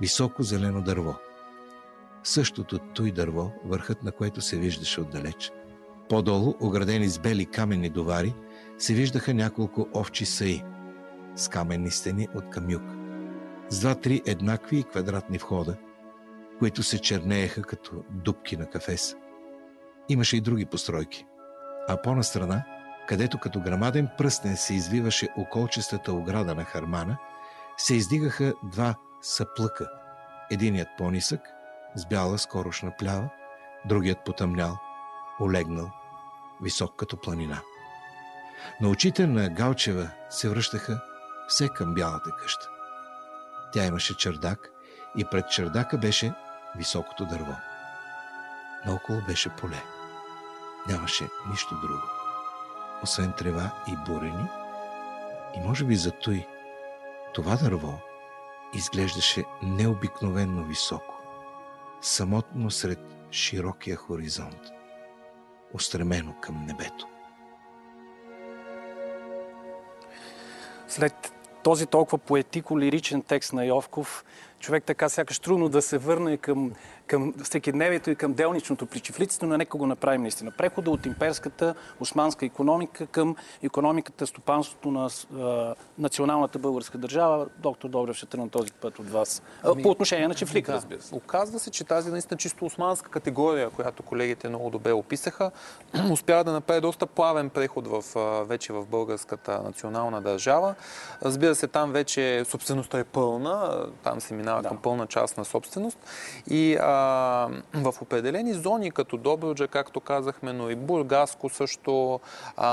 високо зелено дърво. Същото той дърво, върхът на което се виждаше отдалеч. По-долу, оградени с бели каменни довари, се виждаха няколко овчи саи с каменни стени от камюк, с два-три еднакви и квадратни входа, които се чернееха като дубки на кафес. Имаше и други постройки. А по-настрана, където като грамаден пръстен се извиваше околчестата ограда на Хармана, се издигаха два съплъка. Единият по-нисък, с бяла скорошна плява, другият потъмнял, олегнал, висок като планина. На очите на Галчева се връщаха все към бялата къща. Тя имаше чердак и пред чердака беше високото дърво. Наоколо беше поле. Нямаше нищо друго, освен трева и бурени, и може би за той това дърво изглеждаше необикновенно високо, самотно сред широкия хоризонт, устремено към небето. След този толкова поетико-лиричен текст на Йовков, човек така сякаш трудно да се върне към към всекидневието и към делничното при чифлиците, но нека го направим наистина. Прехода от имперската османска економика към економиката, стопанството на а, националната българска държава. Доктор Добрев ще тръгна този път от вас. Ами, по отношение на чифлика, да. разбира се. Оказва се, че тази наистина чисто османска категория, която колегите много добре описаха, [CLEARS THROAT] успява да направи доста плавен преход в, вече в българската национална държава. Разбира се, там вече собствеността е пълна, там се минава да. към пълна част на собственост. И а, в определени зони, като Добруджа, както казахме, но и Бургаско също, а,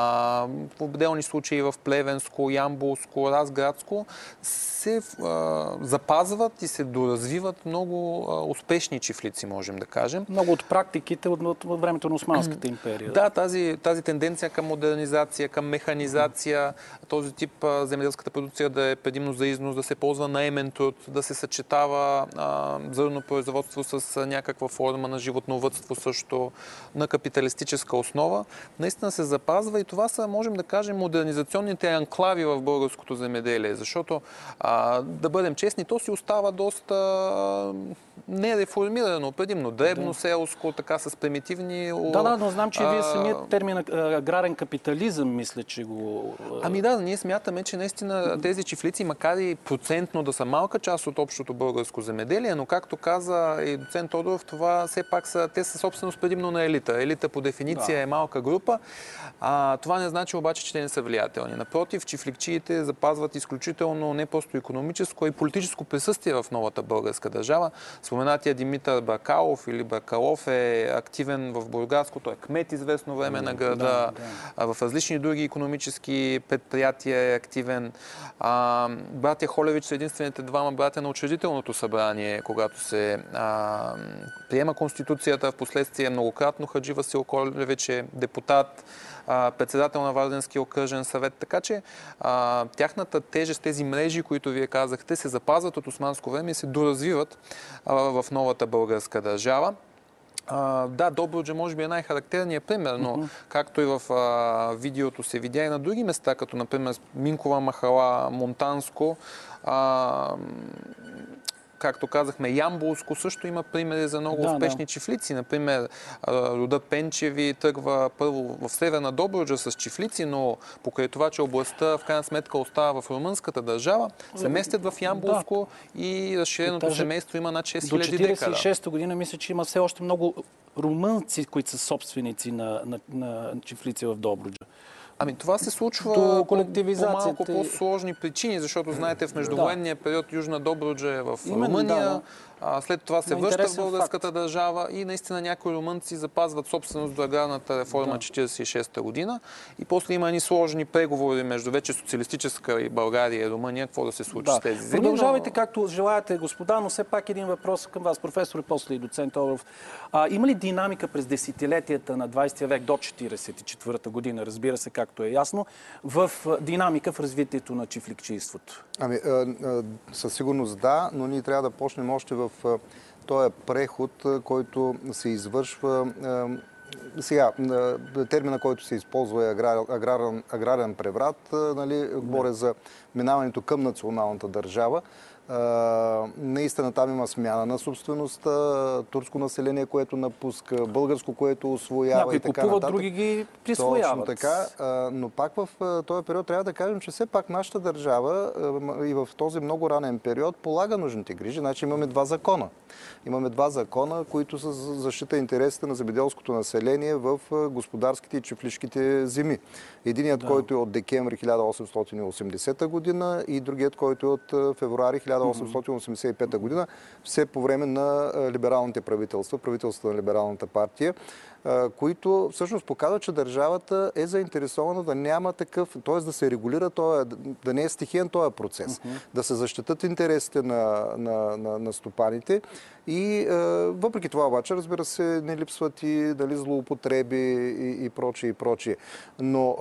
в отделни случаи в Плевенско, Ямбулско, Разградско, се а, запазват и се доразвиват много а, успешни чифлици, можем да кажем. Много от практиките от, от, от времето на Османската империя. Да, тази, тази тенденция към модернизация, към механизация, този тип а, земеделската продукция да е предимно за износ, да се ползва наемен труд, да се съчетава а, зърно производство с някаква форма на животновътство също, на капиталистическа основа, наистина се запазва и това са, можем да кажем, модернизационните анклави в българското земеделие, защото а, да бъдем честни, то си остава доста нереформирано, предимно дребно, да. селско, така с примитивни... Да, да, но знам, че вие самият термин аграрен капитализъм, мисля, че го... Ами да, ние смятаме, че наистина тези чифлици, макар и процентно да са малка част от общото българско земеделие, но както каза и доцент Тодоров, това все пак са, те са собственост предимно на елита. Елита по дефиниция да. е малка група. А, това не значи обаче, че те не са влиятелни. Напротив, чифликчиите запазват изключително не просто економическо, а и политическо присъствие в новата българска държава. Споменатия Димитър Бакалов или Бакалов е активен в Бургаско, той е кмет известно време на града, да, да. в различни други економически предприятия е активен. А, братя Холевич са единствените двама братя на учредителното събрание, когато се а, приема Конституцията, в последствие многократно Хаджи Васил Колевич е депутат, председател на Варденския окръжен съвет. Така че а, тяхната тежест, тези мрежи, които вие казахте, се запазват от османско време и се доразвиват а, в новата българска държава. А, да, Добруджа може би е най-характерният пример, но uh-huh. както и в а, видеото се видя и на други места, като например Минкова махала, Монтанско, а, както казахме, Ямбулско също има примери за много да, успешни да. чифлици. Например, рода Пенчеви тръгва първо в Северна Добруджа с чифлици, но покрай това, че областта в крайна сметка остава в румънската държава, се местят в Ямбулско да. и разширеното Даже семейство има над 6000 декара. До 46 година мисля, че има все още много румънци, които са собственици на, на, на чифлици в Добруджа. Ами това се случва До по, по малко по-сложни причини, защото знаете в междувоенния период Южна Добруджа е в Румъния, да, А, след това се връща в българската факт. държава и наистина някои румънци запазват собственост до аграрната реформа да. 46-та година. И после има едни сложни преговори между вече социалистическа и България и Румъния, какво да се случи да. с тези земи. Продължавайте но... както желаете, господа, но все пак един въпрос към вас, професор и после и доцент Оров. А, има ли динамика през десетилетията на 20 век до 44-та година, разбира се, както е ясно, в динамика в развитието на чифликчийството? Ами, а, а, със сигурност да, но ние трябва да почнем още в този преход, който се извършва сега, термина, който се използва е аграрен, аграрен преврат. Нали, говоря за минаването към националната държава наистина там има смяна на собствеността, турско население, което напуска, българско, което освоява Някои и така купуват, нататък. други ги присвояват. Точно така, но пак в този период трябва да кажем, че все пак нашата държава и в този много ранен период полага нужните грижи. Значи имаме два закона. Имаме два закона, които са за защита интересите на земеделското население в господарските и чефлишките земи. Единият, да. който е от декември 1880 година и другият, който е от февруари 1885 година, все по време на либералните правителства, правителството на либералната партия които всъщност показват, че държавата е заинтересована да няма такъв, т.е. да се регулира, да не е стихиен този процес, да се защитат интересите на, на, на, на стопаните и въпреки това обаче, разбира се, не липсват и дали, злоупотреби и, и прочие и прочие. Но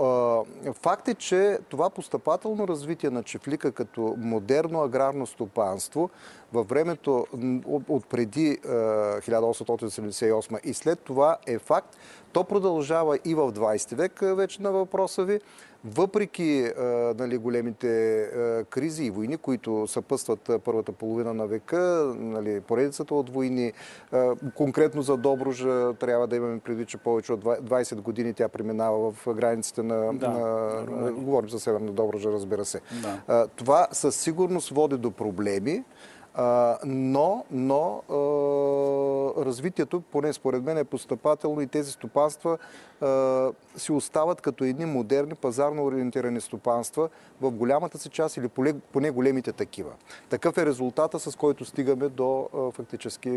е, факт е, че това постъпателно развитие на Чефлика като модерно аграрно стопанство във времето от, преди е, 1878 и след това е факт. То продължава и в 20 век вече на въпроса ви въпреки а, нали, големите а, кризи и войни, които съпъстват първата половина на века, нали, поредицата от войни, конкретно за Добружа трябва да имаме предвид, че повече от 20 години тя преминава в границите на... Да, на, говорим за Северна Добружа, разбира се. Да. Това със сигурност води до проблеми. Но но развитието, поне според мен, е постъпателно и тези стопанства си остават като едни модерни, пазарно ориентирани стопанства в голямата си част или поне, големите такива. Такъв е резултата, с който стигаме до фактически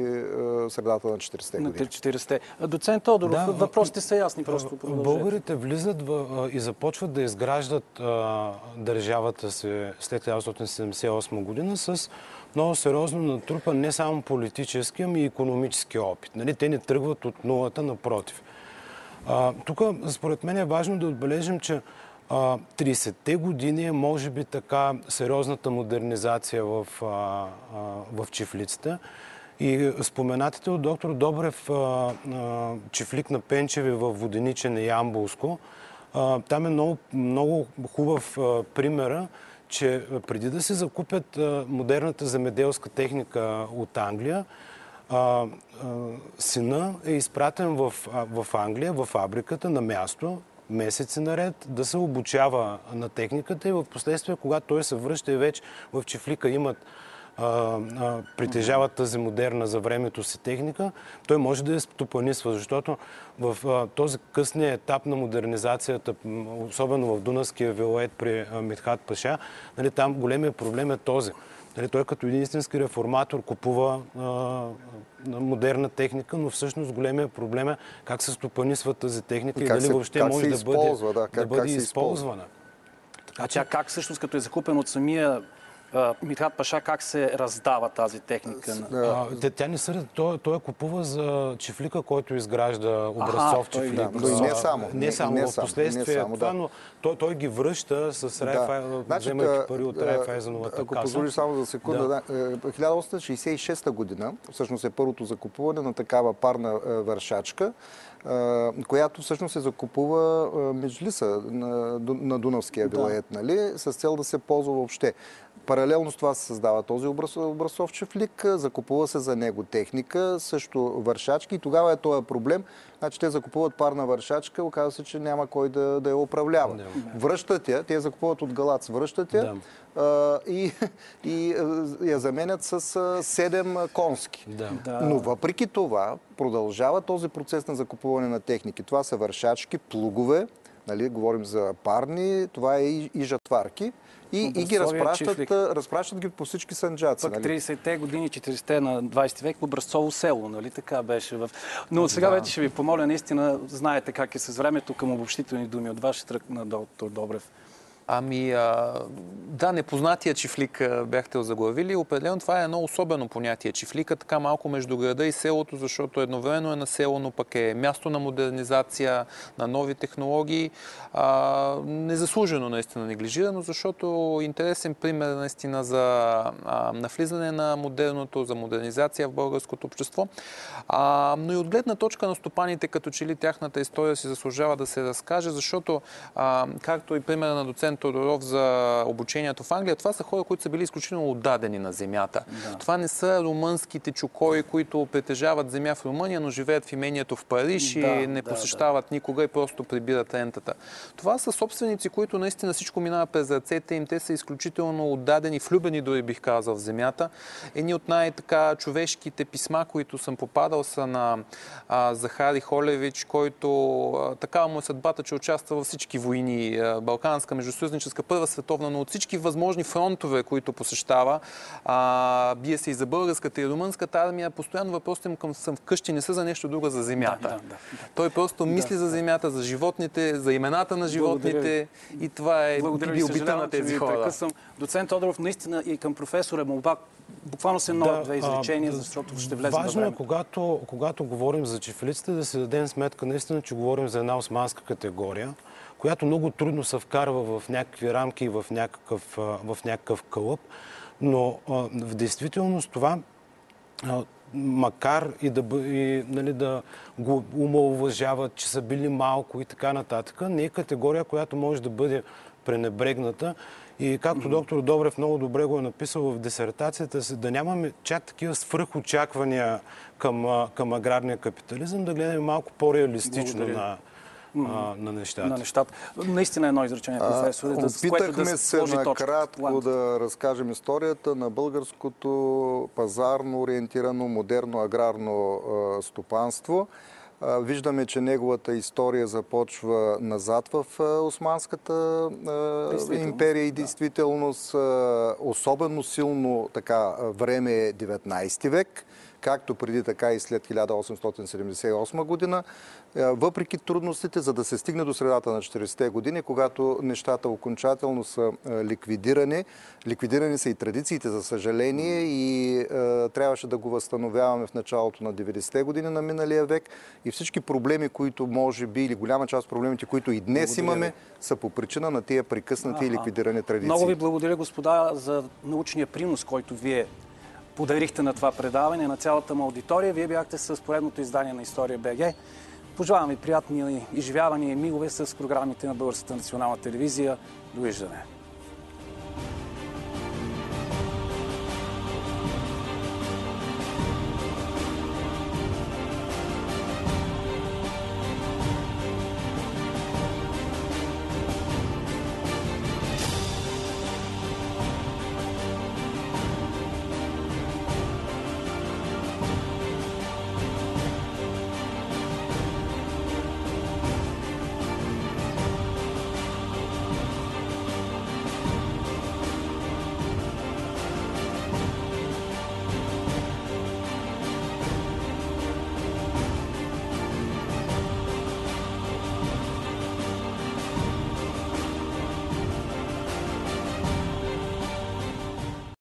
средата на 40-те години. 40-те. Доцент Тодоров, да, въпросите са ясни. Просто Българите влизат в, и започват да изграждат а, държавата си след 1978 година с много сериозно натрупа не само политически, ами и економически опит. Нали, те не тръгват от нулата, напротив. тук, според мен е важно да отбележим, че 30-те години е може би така сериозната модернизация в, а, а, в чифлицата. И споменатите от доктор Добрев а, чифлик на Пенчеви в Воденичен и Ямбулско, там е много, много хубав примера, че преди да се закупят модерната земеделска техника от Англия, сина е изпратен в, в Англия, в фабриката, на място, месеци наред, да се обучава на техниката и в последствие, когато той се връща и вече в Чифлика имат притежава тази модерна за времето си техника, той може да я стопанисва, защото в този късния етап на модернизацията, особено в Дунавския вилоет при Митхат Паша, нали, там големия проблем е този. Нали, той като един истински реформатор купува а, модерна техника, но всъщност големия проблем е как се стопанисва тази техника и, и дали въобще може да бъде, да, как, да бъде как използвана. Така, че... А как всъщност като е закупен от самия Митхат Паша как се раздава тази техника? А, тя, не се, той, той купува за чифлика, който изгражда образцов чифлик. Да, но и не само. Не само, не в последствие само, това, да. но той, той ги връща с Райфай, да. значи, вземайки пари от Райфайзеновата Ако позволиш само за секунда, да. 1866 година всъщност е първото закупуване на такава парна вършачка, която всъщност се закупува межлиса на, на Дунавския вилает, да. нали, с цел да се ползва въобще. Паралелно с това се създава този образцов чефлик, закупува се за него техника, също вършачки и тогава е този проблем. Значи те закупуват парна вършачка, оказва се, че няма кой да, да я управлява. Да. Връщат я, те закупуват от галац, връщат я да. и, и я заменят с 7 конски. Да. Но въпреки това продължава този процес на закупуване на техники. Това са вършачки, плугове, Нали, говорим за парни, това е и, и жатварки. И, и ги разпращат, разпращат ги по всички санджаци. Пък нали? 30-те години, 40-те на 20 век, образцово село, нали така беше. В... Но сега да. вече ще ви помоля, наистина, знаете как е с времето към обобщителни думи от вашия тръг на доктор Добрев. Ами, а, да, непознатия чифлик бяхте озаглавили. Определено това е едно особено понятие. Чифлика така малко между града и селото, защото едновременно е населено, пък е място на модернизация, на нови технологии. А, незаслужено наистина неглижирано, защото интересен пример наистина за а, навлизане на модерното, за модернизация в българското общество. А, но и от гледна точка на стопаните, като че ли тяхната история си заслужава да се разкаже, защото, а, както и примера на доцент Стефан Тодоров за обучението в Англия, това са хора, които са били изключително отдадени на земята. Да. Това не са румънските чукои, които притежават земя в Румъния, но живеят в имението в Париж да, и не да, посещават да. никога и просто прибират рентата. Това са собственици, които наистина всичко минава през ръцете им. Те са изключително отдадени, влюбени дори бих казал в земята. Едни от най-така човешките писма, които съм попадал са на а, Захари Холевич, който а, такава му е съдбата, че участва във всички войни. А, Балканска между съюзническа първа световна, но от всички възможни фронтове, които посещава, а, бие се и за българската и румънската армия, постоянно въпросите му към съм вкъщи не са за нещо друго, за земята. Да, да, да, Той просто мисли за земята, за животните, за имената на животните. И това е биобита на тези хора. Прекъсвам. Доцент Тодоров, наистина и към професора Молба, буквално се едно две изречения, защото ще влезе Важно е, когато, когато говорим за чифлиците, да си дадем сметка наистина, че говорим за една османска категория която много трудно се вкарва в някакви рамки и в някакъв, в някакъв кълъп. Но в действителност това, макар и да, и, нали, да го умалуважават, че са били малко и така нататък, не е категория, която може да бъде пренебрегната. И както доктор Добрев много добре го е написал в дисертацията си, да нямаме чак такива свръхочаквания към, към аграрния капитализъм, да гледаме малко по-реалистично на, а, на нещата. На нещата. Наистина едно изречение, професор. Да, опитахме да се накратко да разкажем историята на българското пазарно ориентирано, модерно аграрно а, стопанство. Виждаме, че неговата история започва назад в Османската империя и действителност. Особено силно така време е 19 век както преди, така и след 1878 година, е, въпреки трудностите, за да се стигне до средата на 40-те години, когато нещата окончателно са е, ликвидирани. Ликвидирани са и традициите, за съжаление, и е, трябваше да го възстановяваме в началото на 90-те години на миналия век. И всички проблеми, които може би, или голяма част от проблемите, които и днес благодаря имаме, са по причина на тия прекъснати и ликвидирани традиции. Много ви благодаря, господа, за научния принос, който вие подарихте на това предаване, на цялата му аудитория. Вие бяхте с поредното издание на История БГ. Пожелавам ви приятни изживявания и мигове с програмите на Българската национална телевизия. Довиждане!